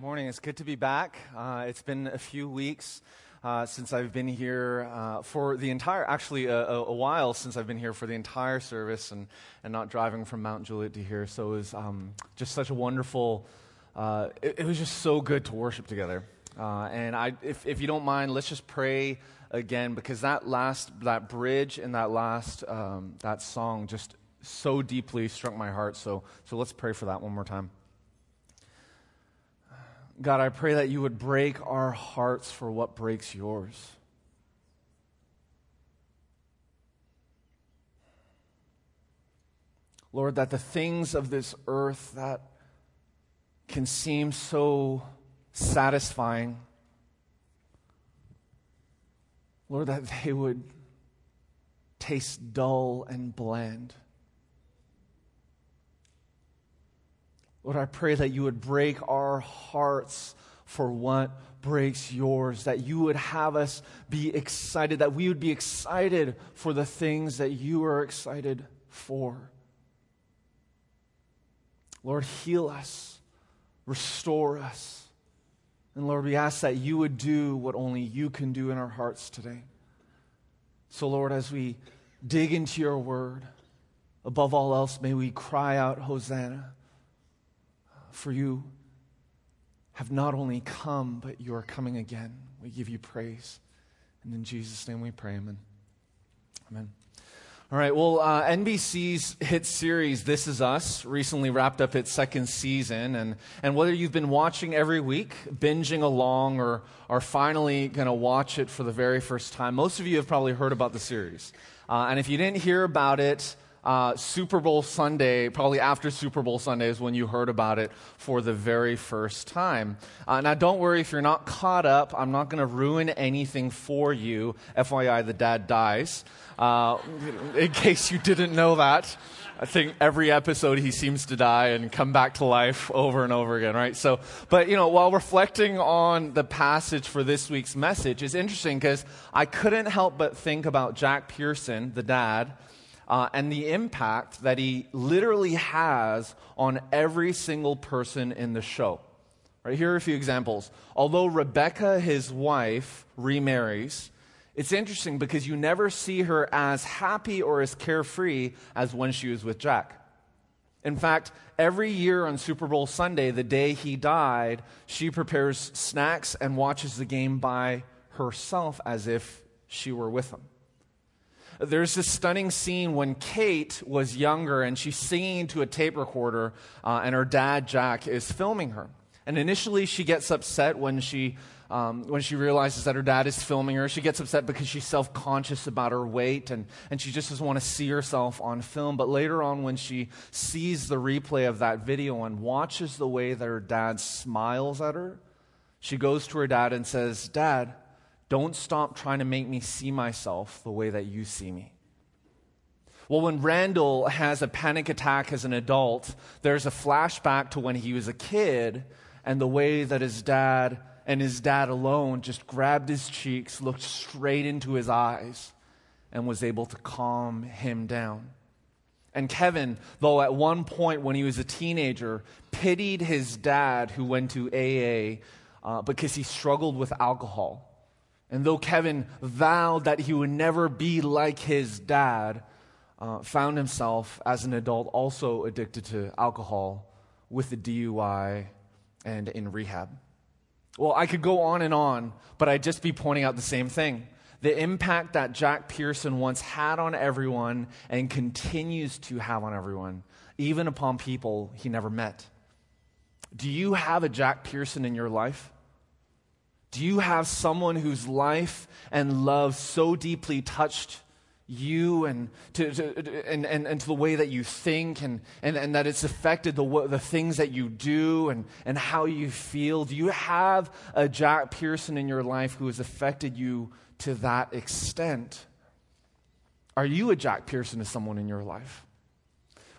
Morning. It's good to be back. Uh, it's been a few weeks uh, since I've been here uh, for the entire, actually, a, a, a, while since I've been here for the entire service and, and not driving from Mount Juliet to here. So it was um, just such a wonderful, uh, it, it, was just so good to worship together. Uh, and I, if, if you don't mind, let's just pray again because that last, that bridge and that last, um, that song just so deeply struck my heart. So, so let's pray for that one more time. God, I pray that you would break our hearts for what breaks yours. Lord, that the things of this earth that can seem so satisfying, Lord, that they would taste dull and bland. Lord, I pray that you would break our hearts for what breaks yours, that you would have us be excited, that we would be excited for the things that you are excited for. Lord, heal us, restore us. And Lord, we ask that you would do what only you can do in our hearts today. So, Lord, as we dig into your word, above all else, may we cry out, Hosanna for you have not only come, but you are coming again. We give you praise. And in Jesus' name we pray, amen. Amen. All right, well, uh, NBC's hit series, This Is Us, recently wrapped up its second season. And, and whether you've been watching every week, binging along, or are finally going to watch it for the very first time, most of you have probably heard about the series. Uh, and if you didn't hear about it, uh, Super Bowl Sunday, probably after Super Bowl Sunday, is when you heard about it for the very first time. Uh, now, don't worry if you're not caught up. I'm not going to ruin anything for you. FYI, the dad dies. Uh, in case you didn't know that. I think every episode he seems to die and come back to life over and over again, right? So, but you know, while reflecting on the passage for this week's message, is interesting because I couldn't help but think about Jack Pearson, the dad, uh, and the impact that he literally has on every single person in the show. Right, here are a few examples. Although Rebecca, his wife, remarries, it's interesting because you never see her as happy or as carefree as when she was with Jack. In fact, every year on Super Bowl Sunday, the day he died, she prepares snacks and watches the game by herself as if she were with him. There's this stunning scene when Kate was younger and she's singing to a tape recorder, uh, and her dad, Jack, is filming her. And initially, she gets upset when she, um, when she realizes that her dad is filming her. She gets upset because she's self conscious about her weight and, and she just doesn't want to see herself on film. But later on, when she sees the replay of that video and watches the way that her dad smiles at her, she goes to her dad and says, Dad, don't stop trying to make me see myself the way that you see me. Well, when Randall has a panic attack as an adult, there's a flashback to when he was a kid and the way that his dad and his dad alone just grabbed his cheeks, looked straight into his eyes, and was able to calm him down. And Kevin, though at one point when he was a teenager, pitied his dad who went to AA uh, because he struggled with alcohol. And though Kevin vowed that he would never be like his dad, uh, found himself as an adult also addicted to alcohol with a DUI and in rehab. Well, I could go on and on, but I'd just be pointing out the same thing. The impact that Jack Pearson once had on everyone and continues to have on everyone, even upon people he never met. Do you have a Jack Pearson in your life? Do you have someone whose life and love so deeply touched you and to, to, and, and, and to the way that you think and, and, and that it's affected the, the things that you do and, and how you feel? Do you have a Jack Pearson in your life who has affected you to that extent? Are you a Jack Pearson to someone in your life?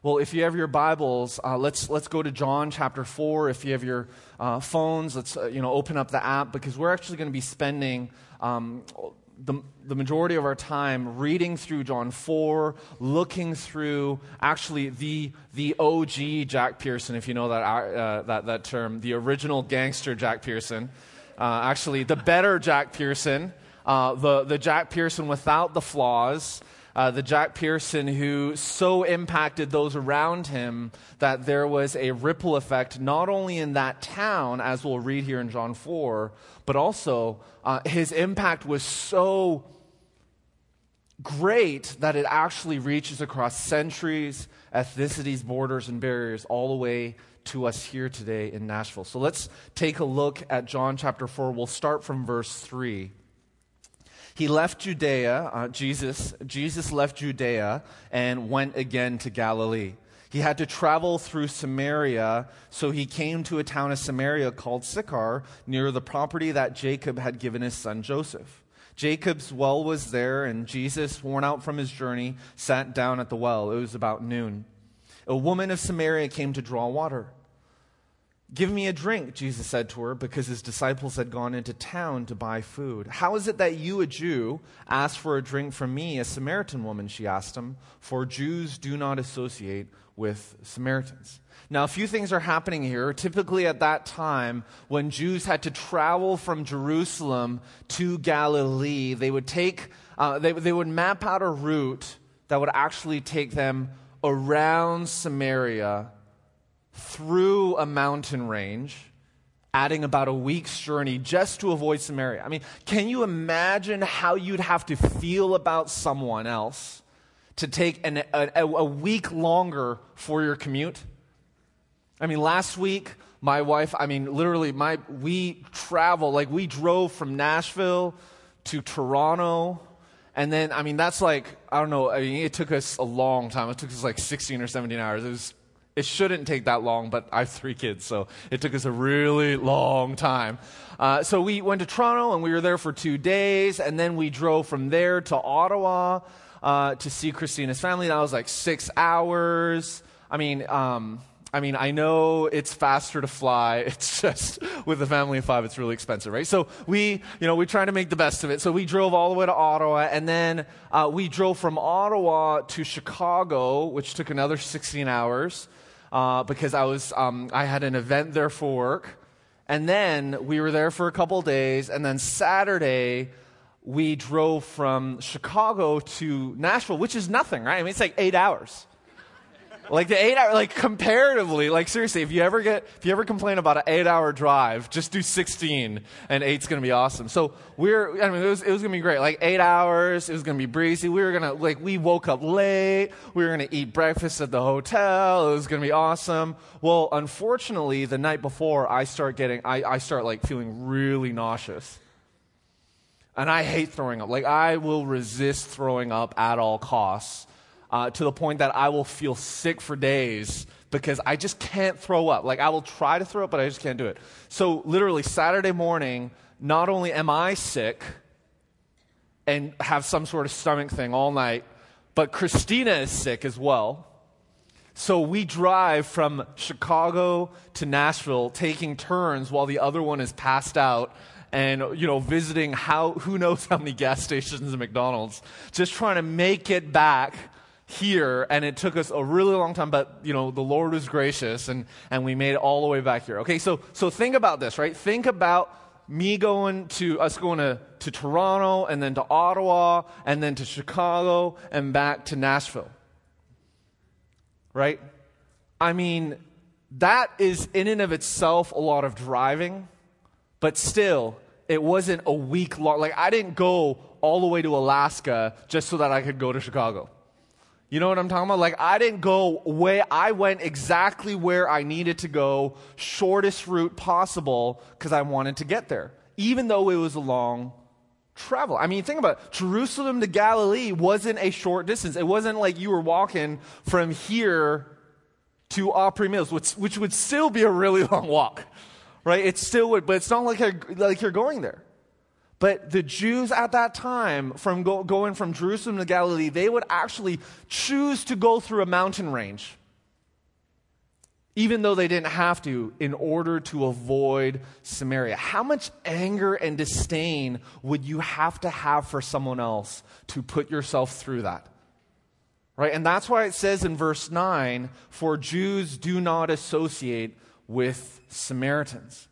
Well, if you have your Bibles, uh, let's, let's go to John chapter 4. If you have your uh, phones, let's uh, you know, open up the app because we're actually going to be spending um, the, the majority of our time reading through John 4, looking through actually the, the OG Jack Pearson, if you know that, uh, that, that term, the original gangster Jack Pearson. Uh, actually, the better Jack Pearson, uh, the, the Jack Pearson without the flaws, uh, the Jack Pearson who so impacted those around him that there was a ripple effect, not only in that town, as we'll read here in John 4, but also uh, his impact was so great that it actually reaches across centuries, ethnicities, borders, and barriers all the way to us here today in Nashville. So let's take a look at John chapter 4. We'll start from verse 3. He left Judea, uh, Jesus, Jesus left Judea and went again to Galilee. He had to travel through Samaria, so he came to a town of Samaria called Sychar, near the property that Jacob had given his son Joseph. Jacob's well was there, and Jesus, worn out from his journey, sat down at the well. It was about noon. A woman of Samaria came to draw water. Give me a drink, Jesus said to her, because his disciples had gone into town to buy food. How is it that you, a Jew, ask for a drink from me, a Samaritan woman? She asked him, for Jews do not associate with Samaritans. Now, a few things are happening here. Typically, at that time, when Jews had to travel from Jerusalem to Galilee, they would take, uh, they, they would map out a route that would actually take them around Samaria through a mountain range, adding about a week's journey just to avoid Samaria. I mean, can you imagine how you'd have to feel about someone else to take an, a, a week longer for your commute? I mean, last week, my wife, I mean, literally, my, we traveled, like, we drove from Nashville to Toronto. And then, I mean, that's like, I don't know, I mean, it took us a long time. It took us like 16 or 17 hours. It was it shouldn't take that long, but I have three kids, so it took us a really long time. Uh, so we went to Toronto and we were there for two days, and then we drove from there to Ottawa uh, to see Christina's family. That was like six hours. I mean, um, I mean, I know it's faster to fly. It's just with a family of five, it's really expensive, right? So we, you know, we try to make the best of it. So we drove all the way to Ottawa, and then uh, we drove from Ottawa to Chicago, which took another 16 hours uh, because I was um, I had an event there for work, and then we were there for a couple days, and then Saturday we drove from Chicago to Nashville, which is nothing, right? I mean, it's like eight hours. Like the eight hour, like comparatively, like seriously, if you ever get, if you ever complain about an eight hour drive, just do 16 and eight's gonna be awesome. So we're, I mean, it was, it was gonna be great. Like eight hours, it was gonna be breezy. We were gonna, like, we woke up late. We were gonna eat breakfast at the hotel. It was gonna be awesome. Well, unfortunately, the night before, I start getting, I, I start like feeling really nauseous. And I hate throwing up. Like, I will resist throwing up at all costs uh, to the point that I will feel sick for days because I just can't throw up. Like, I will try to throw up, but I just can't do it. So, literally, Saturday morning, not only am I sick and have some sort of stomach thing all night, but Christina is sick as well. So we drive from Chicago to Nashville, taking turns while the other one is passed out and you know visiting how who knows how many gas stations and McDonald's, just trying to make it back here, and it took us a really long time, but you know, the Lord was gracious and, and we made it all the way back here. Okay, so so think about this, right? Think about me going to us going to, to Toronto and then to Ottawa and then to Chicago and back to Nashville. Right? I mean, that is in and of itself a lot of driving, but still, it wasn't a week long. Like, I didn't go all the way to Alaska just so that I could go to Chicago. You know what I'm talking about? Like, I didn't go way, I went exactly where I needed to go, shortest route possible, because I wanted to get there, even though it was a long travel. I mean, think about it. Jerusalem to Galilee wasn't a short distance. It wasn't like you were walking from here to Opry Mills, which, which would still be a really long walk, right? It still would, but it's not like, like you're going there. But the Jews at that time, from go, going from Jerusalem to Galilee, they would actually choose to go through a mountain range. even though they didn't have to, in order to avoid Samaria. How much anger and disdain would you have to have for someone else to put yourself through that? Right? And that's why it says in verse 9 for Jews do not associate with Samaritans.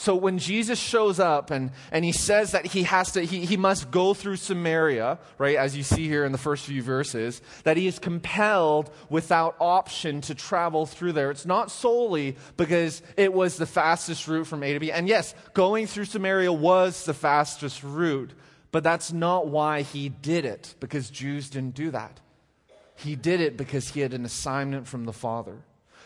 So when Jesus shows up and, and he says that he has to, he, he must go through Samaria, right, as you see here in the first few verses, that he is compelled without option to travel through there. It's not solely because it was the fastest route from A to B. And yes, going through Samaria was the fastest route, but that's not why he did it, because Jews didn't do that. He did it because he had an assignment from the Father.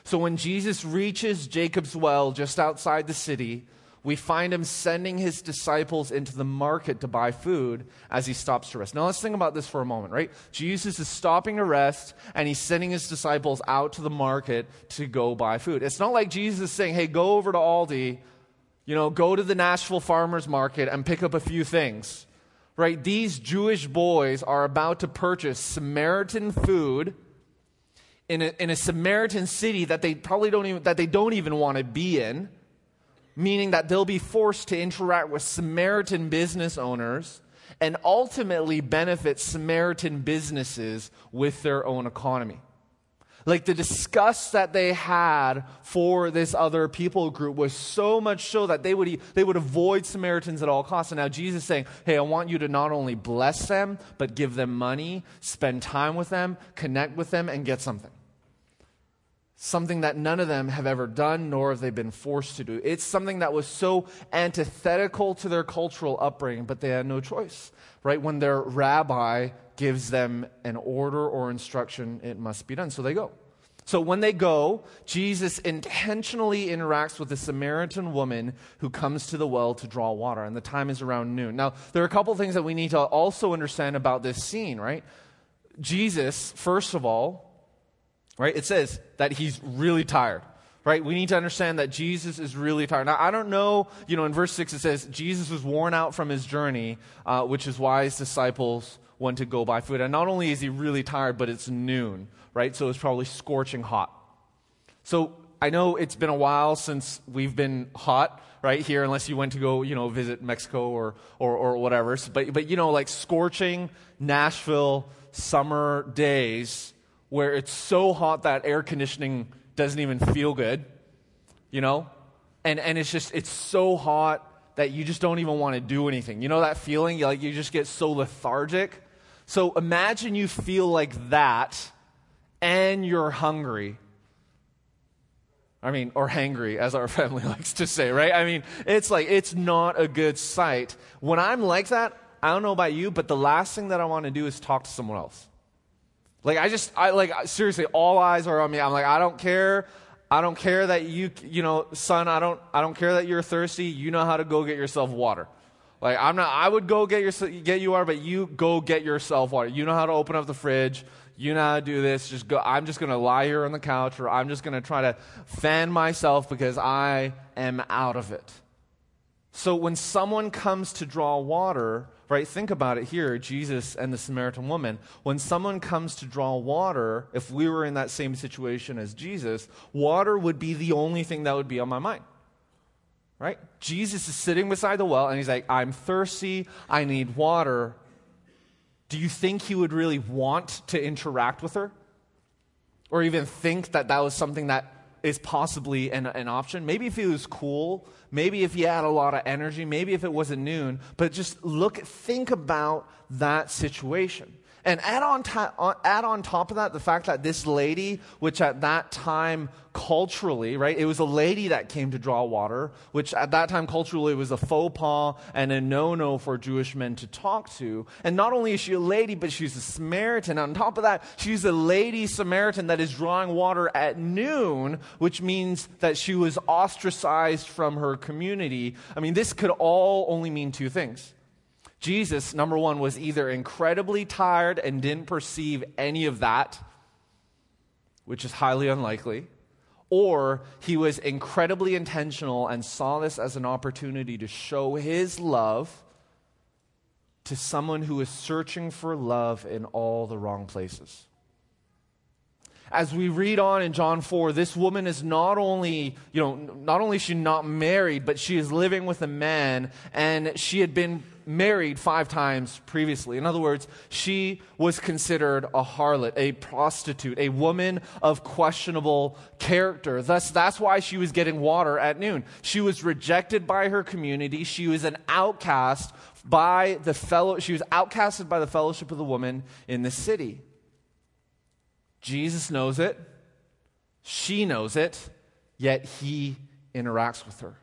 So when Jesus reaches Jacob's well just outside the city, we find him sending his disciples into the market to buy food as he stops to rest. Now, let's think about this for a moment, right? Jesus is stopping to rest and he's sending his disciples out to the market to go buy food. It's not like Jesus is saying, hey, go over to Aldi, you know, go to the Nashville farmer's market and pick up a few things, right? These Jewish boys are about to purchase Samaritan food. In a, in a Samaritan city that they probably don't even, that they don't even want to be in meaning that they'll be forced to interact with Samaritan business owners and ultimately benefit Samaritan businesses with their own economy. Like the disgust that they had for this other people group was so much so that they would, they would avoid Samaritans at all costs. And now Jesus is saying, Hey, I want you to not only bless them, but give them money, spend time with them, connect with them, and get something something that none of them have ever done, nor have they been forced to do. It's something that was so antithetical to their cultural upbringing, but they had no choice, right? When their rabbi gives them an order or instruction, it must be done. So they go. So when they go, Jesus intentionally interacts with a Samaritan woman who comes to the well to draw water, and the time is around noon. Now, there are a couple things that we need to also understand about this scene, right? Jesus, first of all, right? It says that he's really tired, right? We need to understand that Jesus is really tired. Now, I don't know, you know, in verse 6 it says Jesus was worn out from his journey, uh, which is why his disciples went to go buy food. And not only is he really tired, but it's noon, right? So it's probably scorching hot. So I know it's been a while since we've been hot, right here, unless you went to go, you know, visit Mexico or, or, or whatever. But, but, you know, like scorching Nashville summer days, where it's so hot that air conditioning doesn't even feel good, you know? And, and it's just, it's so hot that you just don't even want to do anything. You know that feeling? Like you just get so lethargic. So imagine you feel like that and you're hungry. I mean, or hangry, as our family likes to say, right? I mean, it's like, it's not a good sight. When I'm like that, I don't know about you, but the last thing that I want to do is talk to someone else. Like I just I like seriously all eyes are on me. I'm like I don't care. I don't care that you you know, son, I don't I don't care that you're thirsty. You know how to go get yourself water. Like I'm not I would go get your get you water, but you go get yourself water. You know how to open up the fridge. You know how to do this. Just go I'm just going to lie here on the couch or I'm just going to try to fan myself because I am out of it. So when someone comes to draw water, right, think about it here Jesus and the Samaritan woman. When someone comes to draw water, if we were in that same situation as Jesus, water would be the only thing that would be on my mind. Right? Jesus is sitting beside the well and he's like, I'm thirsty, I need water. Do you think he would really want to interact with her? Or even think that that was something that is possibly an, an option. Maybe if he was cool, maybe if he had a lot of energy, maybe if it wasn't noon, but just look, think about that situation. And add on, ta- uh, add on top of that the fact that this lady, which at that time culturally, right, it was a lady that came to draw water, which at that time culturally was a faux pas and a no no for Jewish men to talk to. And not only is she a lady, but she's a Samaritan. On top of that, she's a lady Samaritan that is drawing water at noon, which means that she was ostracized from her community. I mean, this could all only mean two things. Jesus, number one, was either incredibly tired and didn't perceive any of that, which is highly unlikely, or he was incredibly intentional and saw this as an opportunity to show his love to someone who is searching for love in all the wrong places. as we read on in John 4, this woman is not only, you know, not only is she not married, but she is living with a man, and she had been married five times previously. In other words, she was considered a harlot, a prostitute, a woman of questionable character. Thus, that's why she was getting water at noon. She was rejected by her community. She was an outcast by the fellow, she was outcasted by the fellowship of the woman in the city. Jesus knows it, she knows it, yet he interacts with her.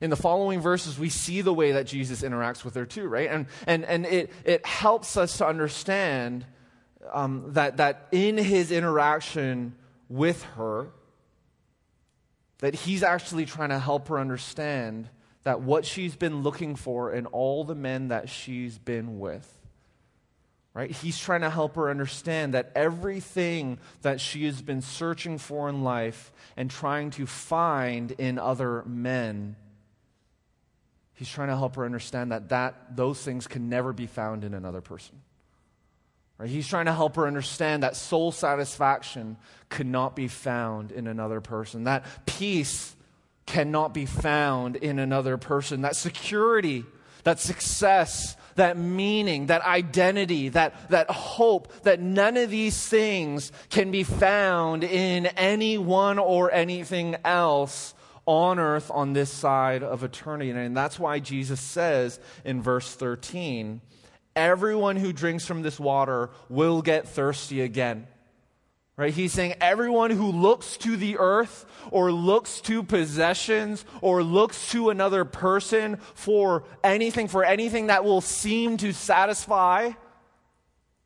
In the following verses, we see the way that Jesus interacts with her too, right? And, and, and it, it helps us to understand um, that, that in his interaction with her, that he's actually trying to help her understand that what she's been looking for in all the men that she's been with Right? He's trying to help her understand that everything that she has been searching for in life and trying to find in other men, he's trying to help her understand that, that those things can never be found in another person. Right? He's trying to help her understand that soul satisfaction could not be found in another person. That peace cannot be found in another person. That security, that success, that meaning, that identity, that, that hope, that none of these things can be found in anyone or anything else on earth on this side of eternity. And that's why Jesus says in verse 13, everyone who drinks from this water will get thirsty again. Right? He's saying everyone who looks to the earth or looks to possessions or looks to another person for anything, for anything that will seem to satisfy,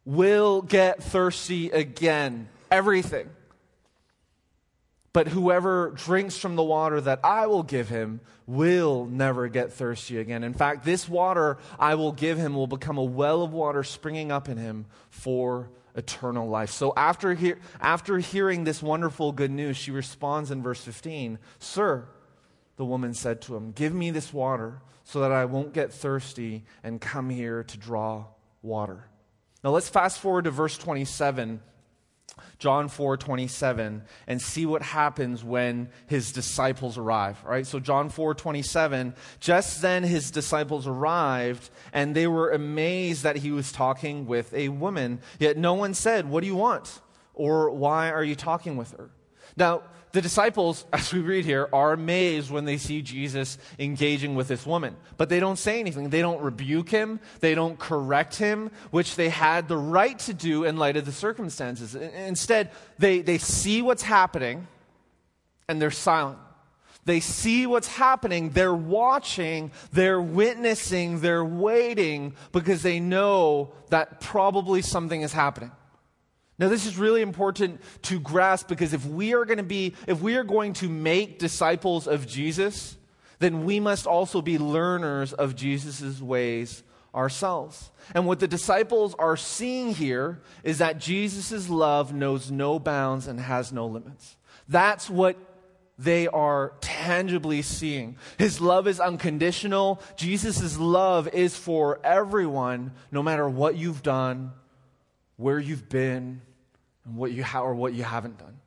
will get thirsty again. Everything. But whoever drinks from the water that I will give him will never get thirsty again. In fact, this water I will give him will become a well of water springing up in him for eternal life. So after, he- after hearing this wonderful good news, she responds in verse 15 Sir, the woman said to him, Give me this water so that I won't get thirsty and come here to draw water. Now let's fast forward to verse 27 John 4 27, and see what happens when his disciples arrive. Right, so John 4 27, just then his disciples arrived, and they were amazed that he was talking with a woman. Yet no one said, What do you want? Or why are you talking with her? Now, the disciples, as we read here, are amazed when they see Jesus engaging with this woman. But they don't say anything. They don't rebuke him. They don't correct him, which they had the right to do in light of the circumstances. Instead, they, they see what's happening and they're silent. They see what's happening. They're watching. They're witnessing. They're waiting because they know that probably something is happening. Now, this is really important to grasp because if we are going to be, if we are going to make disciples of Jesus, then we must also be learners of Jesus' ways ourselves. And what the disciples are seeing here is that Jesus' love knows no bounds and has no limits. That's what they are tangibly seeing. His love is unconditional. Jesus' love is for everyone, no matter what you've done, where you've been, and what you ha- or what you haven't done.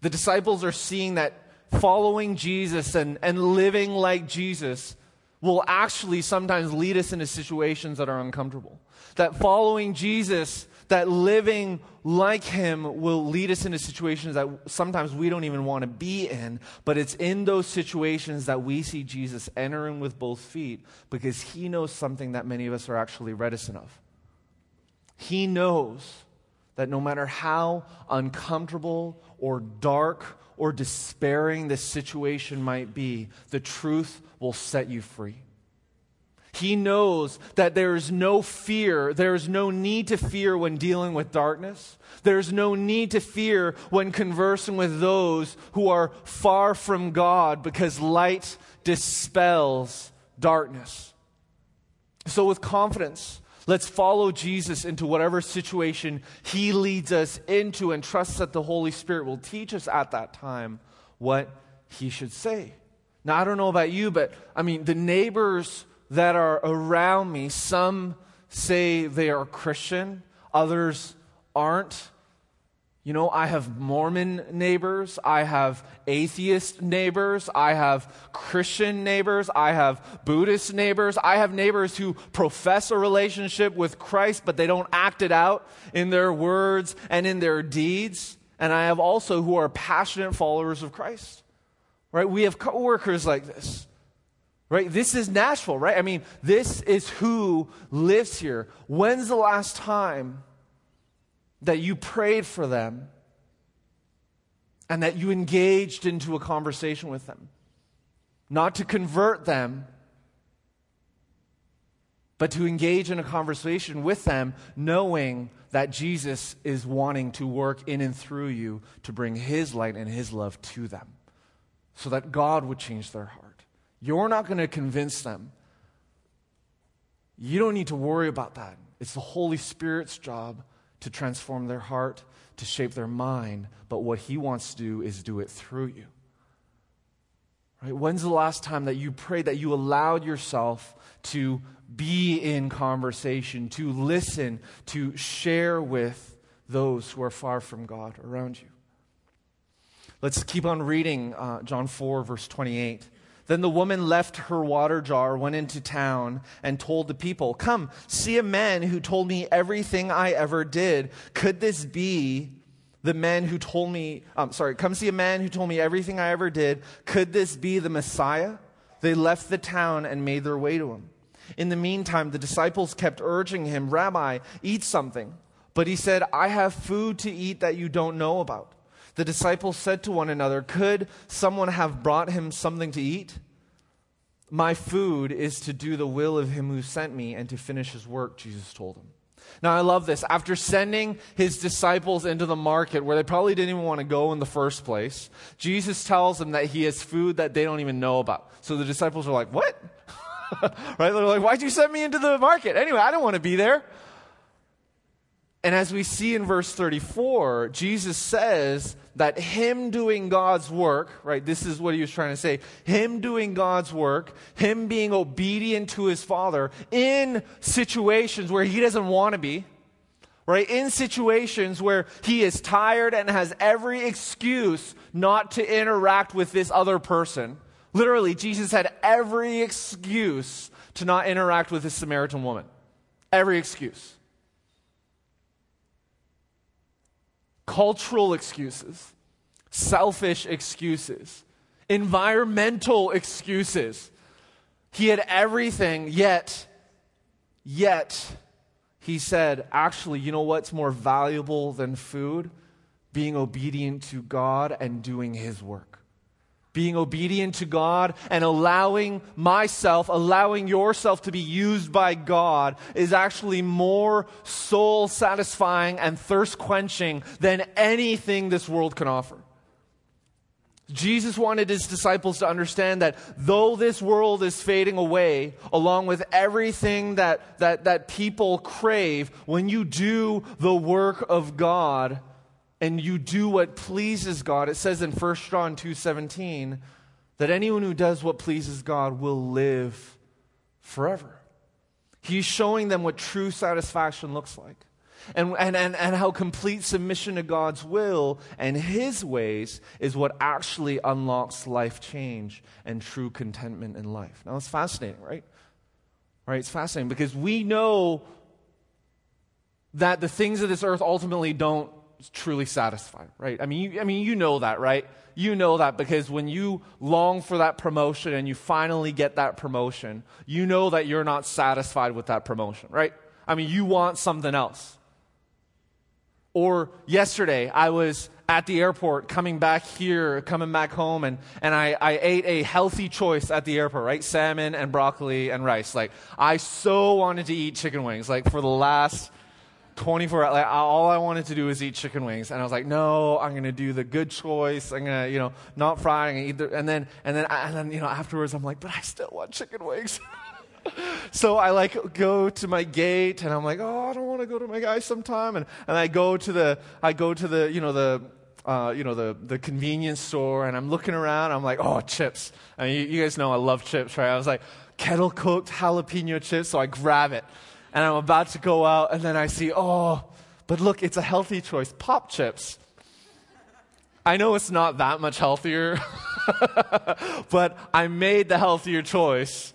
The disciples are seeing that following Jesus and, and living like Jesus will actually sometimes lead us into situations that are uncomfortable. That following Jesus, that living like Him will lead us into situations that sometimes we don't even want to be in, but it's in those situations that we see Jesus entering with both feet because He knows something that many of us are actually reticent of. He knows that no matter how uncomfortable or dark or despairing the situation might be, the truth will set you free. He knows that there is no fear, there is no need to fear when dealing with darkness. There's no need to fear when conversing with those who are far from God because light dispels darkness. So, with confidence, Let's follow Jesus into whatever situation he leads us into and trust that the Holy Spirit will teach us at that time what he should say. Now, I don't know about you, but I mean, the neighbors that are around me, some say they are Christian, others aren't. You know, I have Mormon neighbors. I have atheist neighbors. I have Christian neighbors. I have Buddhist neighbors. I have neighbors who profess a relationship with Christ, but they don't act it out in their words and in their deeds. And I have also who are passionate followers of Christ. Right? We have coworkers like this. Right? This is Nashville, right? I mean, this is who lives here. When's the last time that you prayed for them and that you engaged into a conversation with them. Not to convert them, but to engage in a conversation with them, knowing that Jesus is wanting to work in and through you to bring His light and His love to them so that God would change their heart. You're not going to convince them. You don't need to worry about that. It's the Holy Spirit's job to transform their heart, to shape their mind, but what He wants to do is do it through you. Right? When's the last time that you prayed, that you allowed yourself to be in conversation, to listen, to share with those who are far from God around you? Let's keep on reading uh, John 4, verse 28. Then the woman left her water jar, went into town, and told the people, Come, see a man who told me everything I ever did. Could this be the man who told me, um, sorry, come see a man who told me everything I ever did. Could this be the Messiah? They left the town and made their way to him. In the meantime, the disciples kept urging him, Rabbi, eat something. But he said, I have food to eat that you don't know about. The disciples said to one another, Could someone have brought him something to eat? My food is to do the will of him who sent me and to finish his work, Jesus told him. Now, I love this. After sending his disciples into the market where they probably didn't even want to go in the first place, Jesus tells them that he has food that they don't even know about. So the disciples are like, What? right? They're like, Why'd you send me into the market? Anyway, I don't want to be there. And as we see in verse 34, Jesus says that him doing God's work, right, this is what he was trying to say, him doing God's work, him being obedient to his Father in situations where he doesn't want to be, right, in situations where he is tired and has every excuse not to interact with this other person. Literally, Jesus had every excuse to not interact with this Samaritan woman. Every excuse. Cultural excuses, selfish excuses, environmental excuses. He had everything, yet, yet, he said, actually, you know what's more valuable than food? Being obedient to God and doing his work being obedient to God and allowing myself, allowing yourself to be used by God is actually more soul satisfying and thirst quenching than anything this world can offer. Jesus wanted his disciples to understand that though this world is fading away, along with everything that, that, that people crave, when you do the work of God, and you do what pleases God, it says in 1 John 2:17 that anyone who does what pleases God will live forever. He's showing them what true satisfaction looks like. And, and, and, and how complete submission to God's will and His ways is what actually unlocks life change and true contentment in life. Now, it's fascinating, right? Right? It's fascinating because we know that the things of this earth ultimately don't truly satisfied, right? I mean, you, I mean, you know that, right? You know that because when you long for that promotion and you finally get that promotion, you know that you're not satisfied with that promotion, right? I mean, you want something else. Or yesterday, I was at the airport coming back here, coming back home, and, and I, I ate a healthy choice at the airport, right? Salmon and broccoli and rice. Like, I so wanted to eat chicken wings, like, for the last 24 like all I wanted to do was eat chicken wings. And I was like no I'm going to do the good choice. I'm to you know not fry. And eat the, and then and then and then you know afterwards I'm like but I still want chicken wings. So I like go to my gate and I'm like oh I don't want to go to my guy sometime. And and I go to the I go to the you know the uh, you know, the, the convenience store, and I'm looking around. I'm like, oh, chips. Mean, you, you guys know I love chips, right? I was like, kettle cooked jalapeno chips, so I grab it and I'm about to go out, and then I see, oh, but look, it's a healthy choice pop chips. I know it's not that much healthier, but I made the healthier choice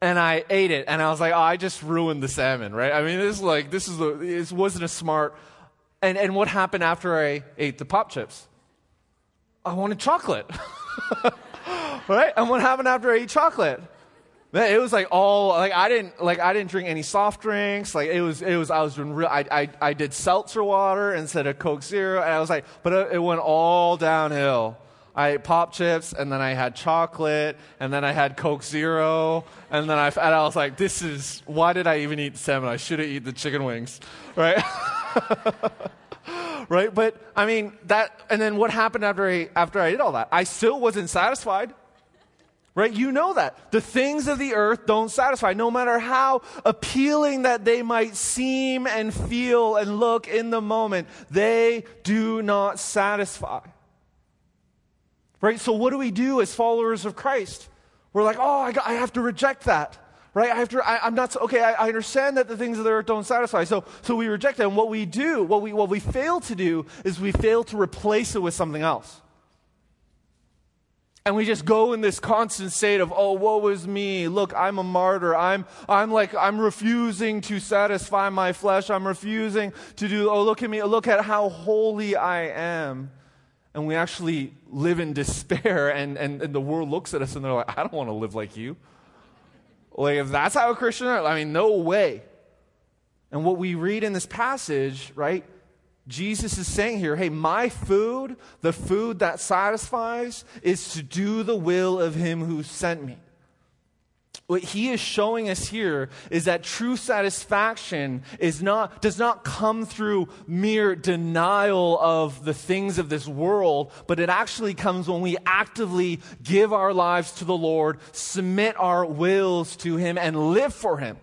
and I ate it, and I was like, oh, I just ruined the salmon, right? I mean, this is like, this is, a, this wasn't a smart. And, and what happened after I ate the pop chips? I wanted chocolate, right? And what happened after I ate chocolate? It was like all like I didn't like I didn't drink any soft drinks. Like it was it was I was doing real. I I, I did seltzer water instead of Coke Zero, and I was like, but it, it went all downhill. I ate pop chips, and then I had chocolate, and then I had Coke Zero, and then I, and I was like, this is, why did I even eat salmon? I should have eaten the chicken wings, right? right? But, I mean, that, and then what happened after I, after I did all that? I still wasn't satisfied. Right? You know that. The things of the earth don't satisfy. No matter how appealing that they might seem and feel and look in the moment, they do not satisfy. Right? So, what do we do as followers of Christ? We're like, oh, I, got, I have to reject that. Right? I have to, I, am not, okay, I, I, understand that the things of the earth don't satisfy. So, so we reject it. And what we do, what we, what we fail to do, is we fail to replace it with something else. And we just go in this constant state of, oh, woe is me. Look, I'm a martyr. I'm, I'm like, I'm refusing to satisfy my flesh. I'm refusing to do, oh, look at me. Look at how holy I am and we actually live in despair, and, and, and the world looks at us and they're like, I don't want to live like you. Like, if that's how a Christian, I mean, no way. And what we read in this passage, right? Jesus is saying here, hey, my food, the food that satisfies, is to do the will of him who sent me what he is showing us here is that true satisfaction is not, does not come through mere denial of the things of this world, but it actually comes when we actively give our lives to the Lord, submit our wills to him, and live for him.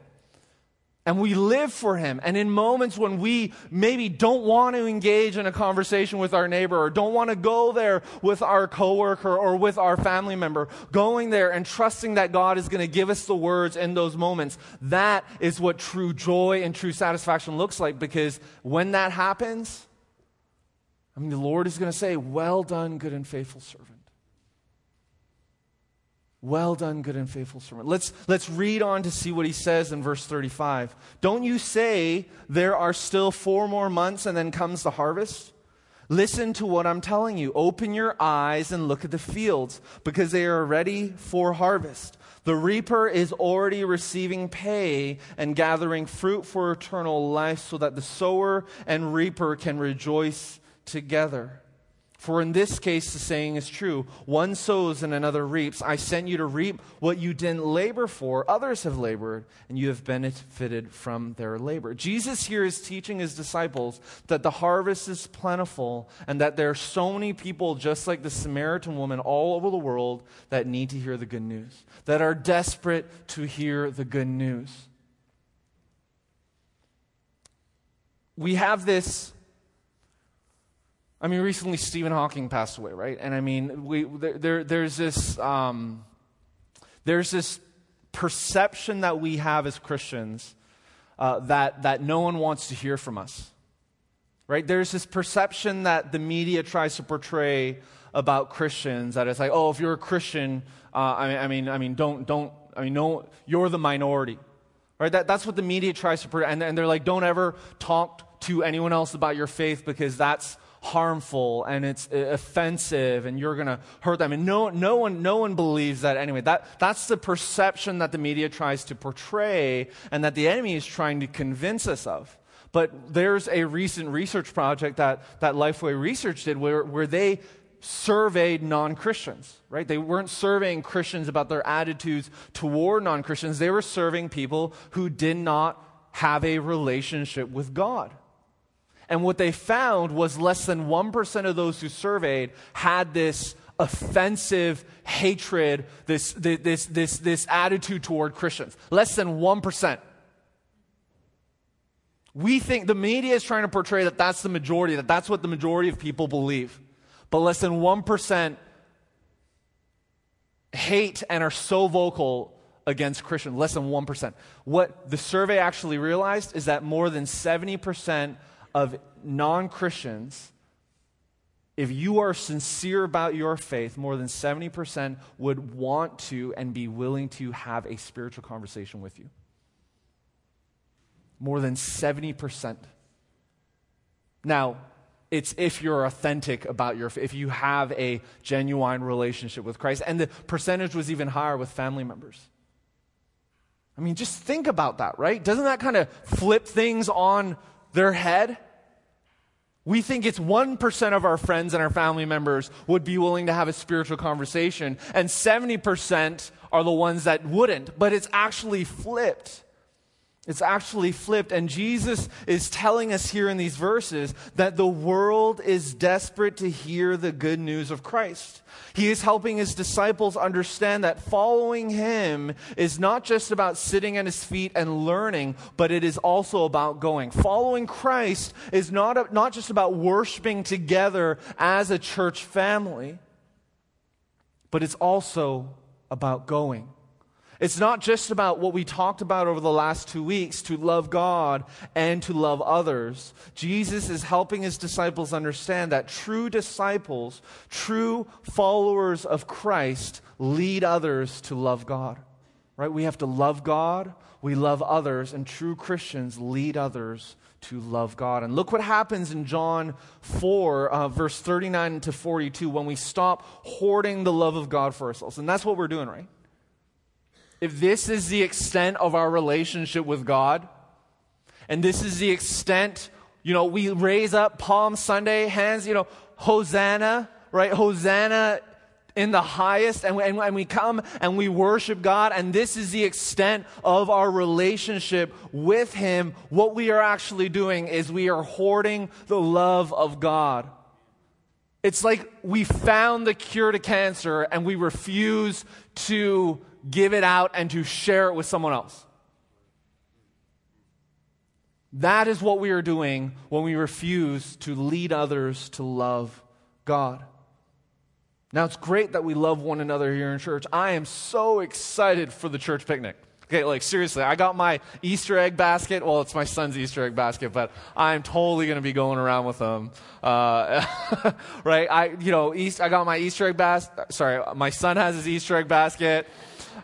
And we live for him. And in moments when we maybe don't want to engage in a conversation with our neighbor or don't want to go there with our coworker or with our family member, going there and trusting that God is going to give us the words in those moments, that is what true joy and true satisfaction looks like because when that happens, I mean, the Lord is going to say, Well done, good and faithful servant. Well done, good and faithful servant. Let's, let's read on to see what he says in verse 35. Don't you say there are still four more months and then comes the harvest? Listen to what I'm telling you. Open your eyes and look at the fields because they are ready for harvest. The reaper is already receiving pay and gathering fruit for eternal life so that the sower and reaper can rejoice together. For in this case, the saying is true one sows and another reaps. I sent you to reap what you didn't labor for. Others have labored, and you have benefited from their labor. Jesus here is teaching his disciples that the harvest is plentiful and that there are so many people, just like the Samaritan woman, all over the world that need to hear the good news, that are desperate to hear the good news. We have this I mean, recently Stephen Hawking passed away, right? And I mean, we, there, there there's this, um, there's this perception that we have as Christians uh, that, that no one wants to hear from us, right? There's this perception that the media tries to portray about Christians that it's like, oh, if you're a Christian, uh, I, I mean, I mean, don't, don't, I mean, no, you're the minority, right? That, that's what the media tries to portray, and, and they're like, don't ever talk to anyone else about your faith because that's harmful and it's uh, offensive and you're going to hurt them. And no, no, one, no one believes that anyway. That, that's the perception that the media tries to portray and that the enemy is trying to convince us of. But there's a recent research project that, that Lifeway Research did where, where they surveyed non Christians, right? They weren't surveying Christians about their attitudes toward non Christians. They were serving people who did not have a relationship with God. And what they found was less than 1% of those who surveyed had this offensive hatred, this, this, this, this attitude toward Christians. Less than 1%. We think the media is trying to portray that that's the majority, that that's what the majority of people believe. But less than 1% hate and are so vocal against Christians. Less than 1%. What the survey actually realized is that more than 70% of non Christians if you are sincere about your faith, more than 70% would want to and be willing to have a spiritual conversation with you. More than 70%. Now, it's if you're authentic about your if you have a genuine relationship with Christ and the percentage was even higher with family members. I mean, just think about that, right? Doesn't that kind of flip things on their head? We think it's 1% of our friends and our family members would be willing to have a spiritual conversation, and 70% are the ones that wouldn't. But it's actually flipped. It's actually flipped. And Jesus is telling us here in these verses that the world is desperate to hear the good news of Christ. He is helping his disciples understand that following him is not just about sitting at his feet and learning, but it is also about going. Following Christ is not, not just about worshiping together as a church family, but it's also about going. It's not just about what we talked about over the last two weeks to love God and to love others. Jesus is helping his disciples understand that true disciples, true followers of Christ, lead others to love God. Right? We have to love God, we love others, and true Christians lead others to love God. And look what happens in John 4, uh, verse 39 to 42, when we stop hoarding the love of God for ourselves. And that's what we're doing, right? If this is the extent of our relationship with God, and this is the extent, you know, we raise up Palm Sunday hands, you know, Hosanna, right? Hosanna in the highest, and we, and we come and we worship God, and this is the extent of our relationship with Him. What we are actually doing is we are hoarding the love of God. It's like we found the cure to cancer and we refuse to give it out and to share it with someone else. That is what we are doing when we refuse to lead others to love God. Now, it's great that we love one another here in church. I am so excited for the church picnic. Okay, like seriously, I got my Easter egg basket. Well, it's my son's Easter egg basket, but I'm totally going to be going around with them. Uh, right? I, you know, East, I got my Easter egg basket. Sorry, my son has his Easter egg basket.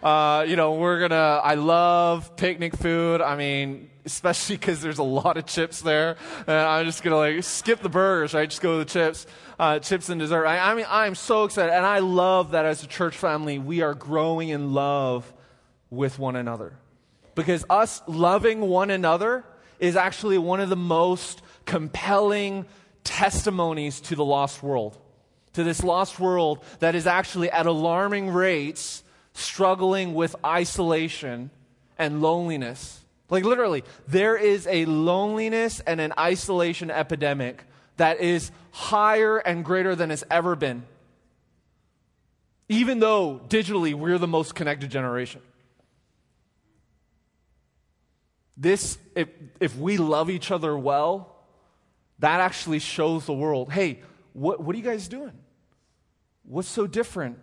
Uh, you know, we're gonna, I love picnic food. I mean, especially because there's a lot of chips there. And I'm just gonna like skip the burgers, right? Just go to the chips, uh, chips and dessert. I, I mean, I'm so excited. And I love that as a church family, we are growing in love with one another. Because us loving one another is actually one of the most compelling testimonies to the lost world. To this lost world that is actually at alarming rates struggling with isolation and loneliness. Like, literally, there is a loneliness and an isolation epidemic that is higher and greater than it's ever been. Even though digitally we're the most connected generation. This, if, if we love each other well, that actually shows the world hey, what, what are you guys doing? What's so different?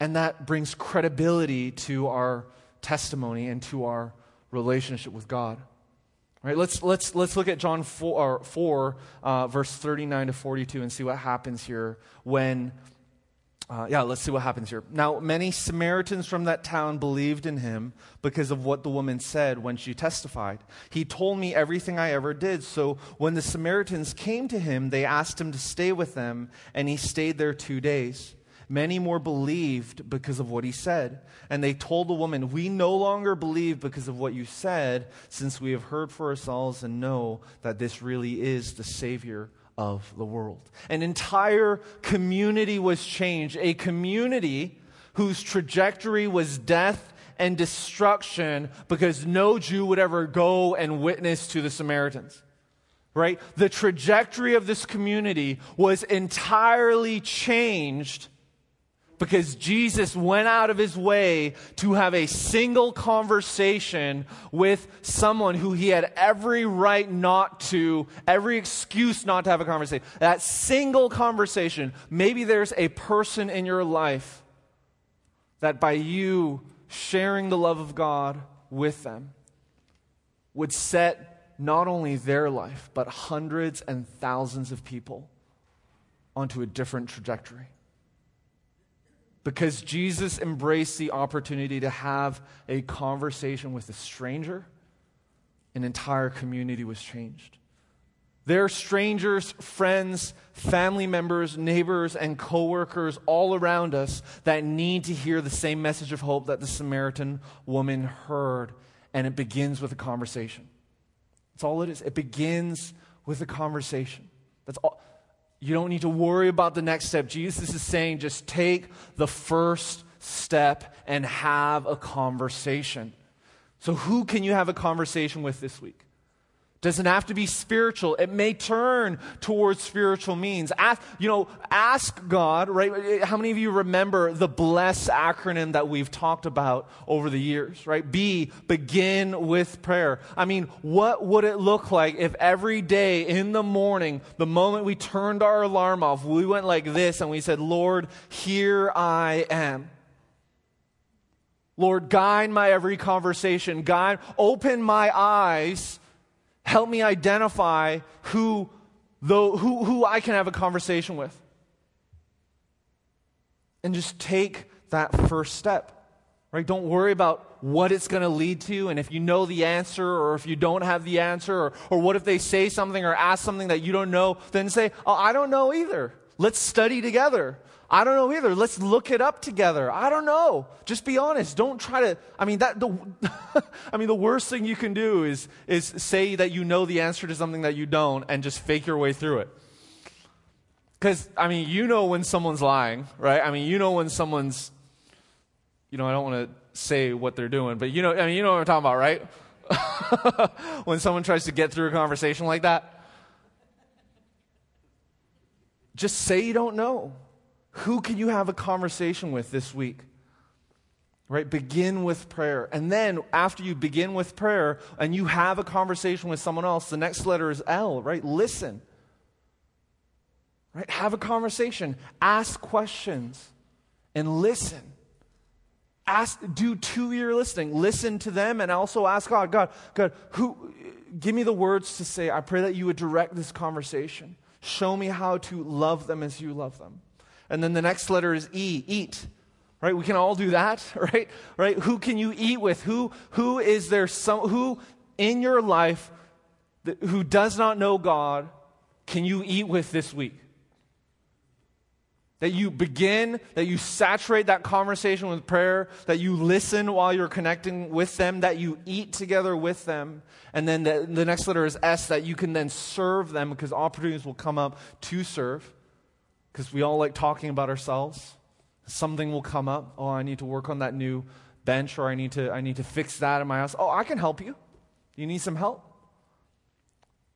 And that brings credibility to our testimony and to our relationship with God. Right, let's, let's, let's look at John 4, 4 uh, verse 39 to 42, and see what happens here when. Uh, yeah, let's see what happens here. Now, many Samaritans from that town believed in him because of what the woman said when she testified. He told me everything I ever did. So when the Samaritans came to him, they asked him to stay with them, and he stayed there two days. Many more believed because of what he said. And they told the woman, We no longer believe because of what you said, since we have heard for ourselves and know that this really is the Savior of the world. An entire community was changed, a community whose trajectory was death and destruction because no Jew would ever go and witness to the Samaritans. Right? The trajectory of this community was entirely changed because Jesus went out of his way to have a single conversation with someone who he had every right not to, every excuse not to have a conversation. That single conversation, maybe there's a person in your life that by you sharing the love of God with them would set not only their life, but hundreds and thousands of people onto a different trajectory. Because Jesus embraced the opportunity to have a conversation with a stranger, an entire community was changed. There are strangers, friends, family members, neighbors, and coworkers all around us that need to hear the same message of hope that the Samaritan woman heard. And it begins with a conversation. That's all it is. It begins with a conversation. That's all. You don't need to worry about the next step. Jesus is saying just take the first step and have a conversation. So, who can you have a conversation with this week? Doesn't have to be spiritual. It may turn towards spiritual means. Ask, you know, ask God, right? How many of you remember the BLESS acronym that we've talked about over the years, right? B, begin with prayer. I mean, what would it look like if every day in the morning, the moment we turned our alarm off, we went like this and we said, Lord, here I am. Lord, guide my every conversation. Guide, open my eyes Help me identify who, who, who I can have a conversation with. And just take that first step. Right? Don't worry about what it's going to lead to, and if you know the answer, or if you don't have the answer, or, or what if they say something or ask something that you don't know, then say, Oh, I don't know either. Let's study together. I don't know either. Let's look it up together. I don't know. Just be honest. Don't try to. I mean, that the. I mean, the worst thing you can do is is say that you know the answer to something that you don't, and just fake your way through it. Because I mean, you know when someone's lying, right? I mean, you know when someone's. You know, I don't want to say what they're doing, but you know, I mean, you know what I'm talking about, right? when someone tries to get through a conversation like that, just say you don't know. Who can you have a conversation with this week? Right? Begin with prayer. And then after you begin with prayer and you have a conversation with someone else, the next letter is L, right? Listen. Right? Have a conversation. Ask questions and listen. Ask, do two year listening. Listen to them and also ask God, God, God, who, give me the words to say. I pray that you would direct this conversation. Show me how to love them as you love them. And then the next letter is E, eat. Right? We can all do that, right? Right? Who can you eat with? Who who is there some who in your life that, who does not know God can you eat with this week? That you begin, that you saturate that conversation with prayer, that you listen while you're connecting with them, that you eat together with them. And then the, the next letter is S, that you can then serve them because opportunities will come up to serve because we all like talking about ourselves. Something will come up. Oh, I need to work on that new bench, or I need to, I need to fix that in my house. Oh, I can help you. You need some help?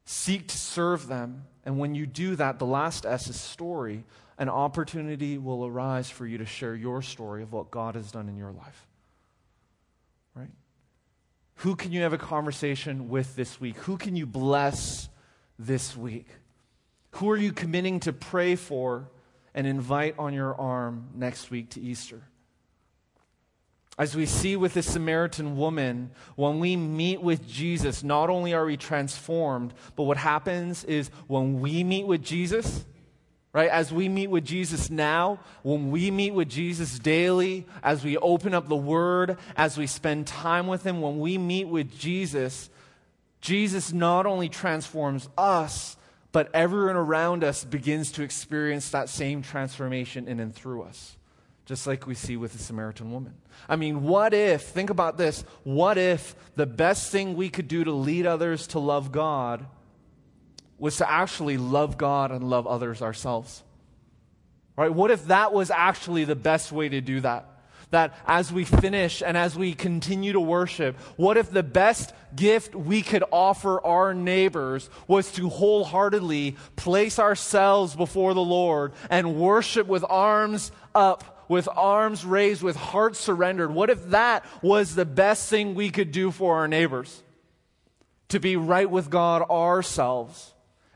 Seek to serve them. And when you do that, the last S is story. An opportunity will arise for you to share your story of what God has done in your life. Right? Who can you have a conversation with this week? Who can you bless this week? Who are you committing to pray for and invite on your arm next week to Easter? As we see with the Samaritan woman, when we meet with Jesus, not only are we transformed, but what happens is when we meet with Jesus, right, as we meet with Jesus now, when we meet with Jesus daily, as we open up the Word, as we spend time with Him, when we meet with Jesus, Jesus not only transforms us, but everyone around us begins to experience that same transformation in and through us, just like we see with the Samaritan woman. I mean, what if, think about this, what if the best thing we could do to lead others to love God was to actually love God and love others ourselves? Right? What if that was actually the best way to do that? that as we finish and as we continue to worship, what if the best gift we could offer our neighbors was to wholeheartedly place ourselves before the Lord and worship with arms up, with arms raised, with hearts surrendered? What if that was the best thing we could do for our neighbors? To be right with God ourselves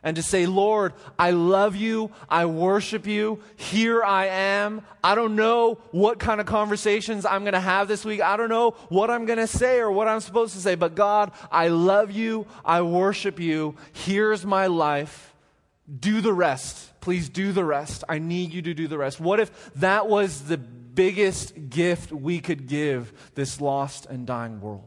and to say, Lord, I love you. I worship you. Here I am. I don't know what kind of conversations I'm going to have this week. I don't know what I'm going to say or what I'm supposed to say. But God, I love you. I worship you. Here's my life. do the rest. Please do the rest. I need you to do the rest. What if that was the biggest gift we could give this lost and dying world?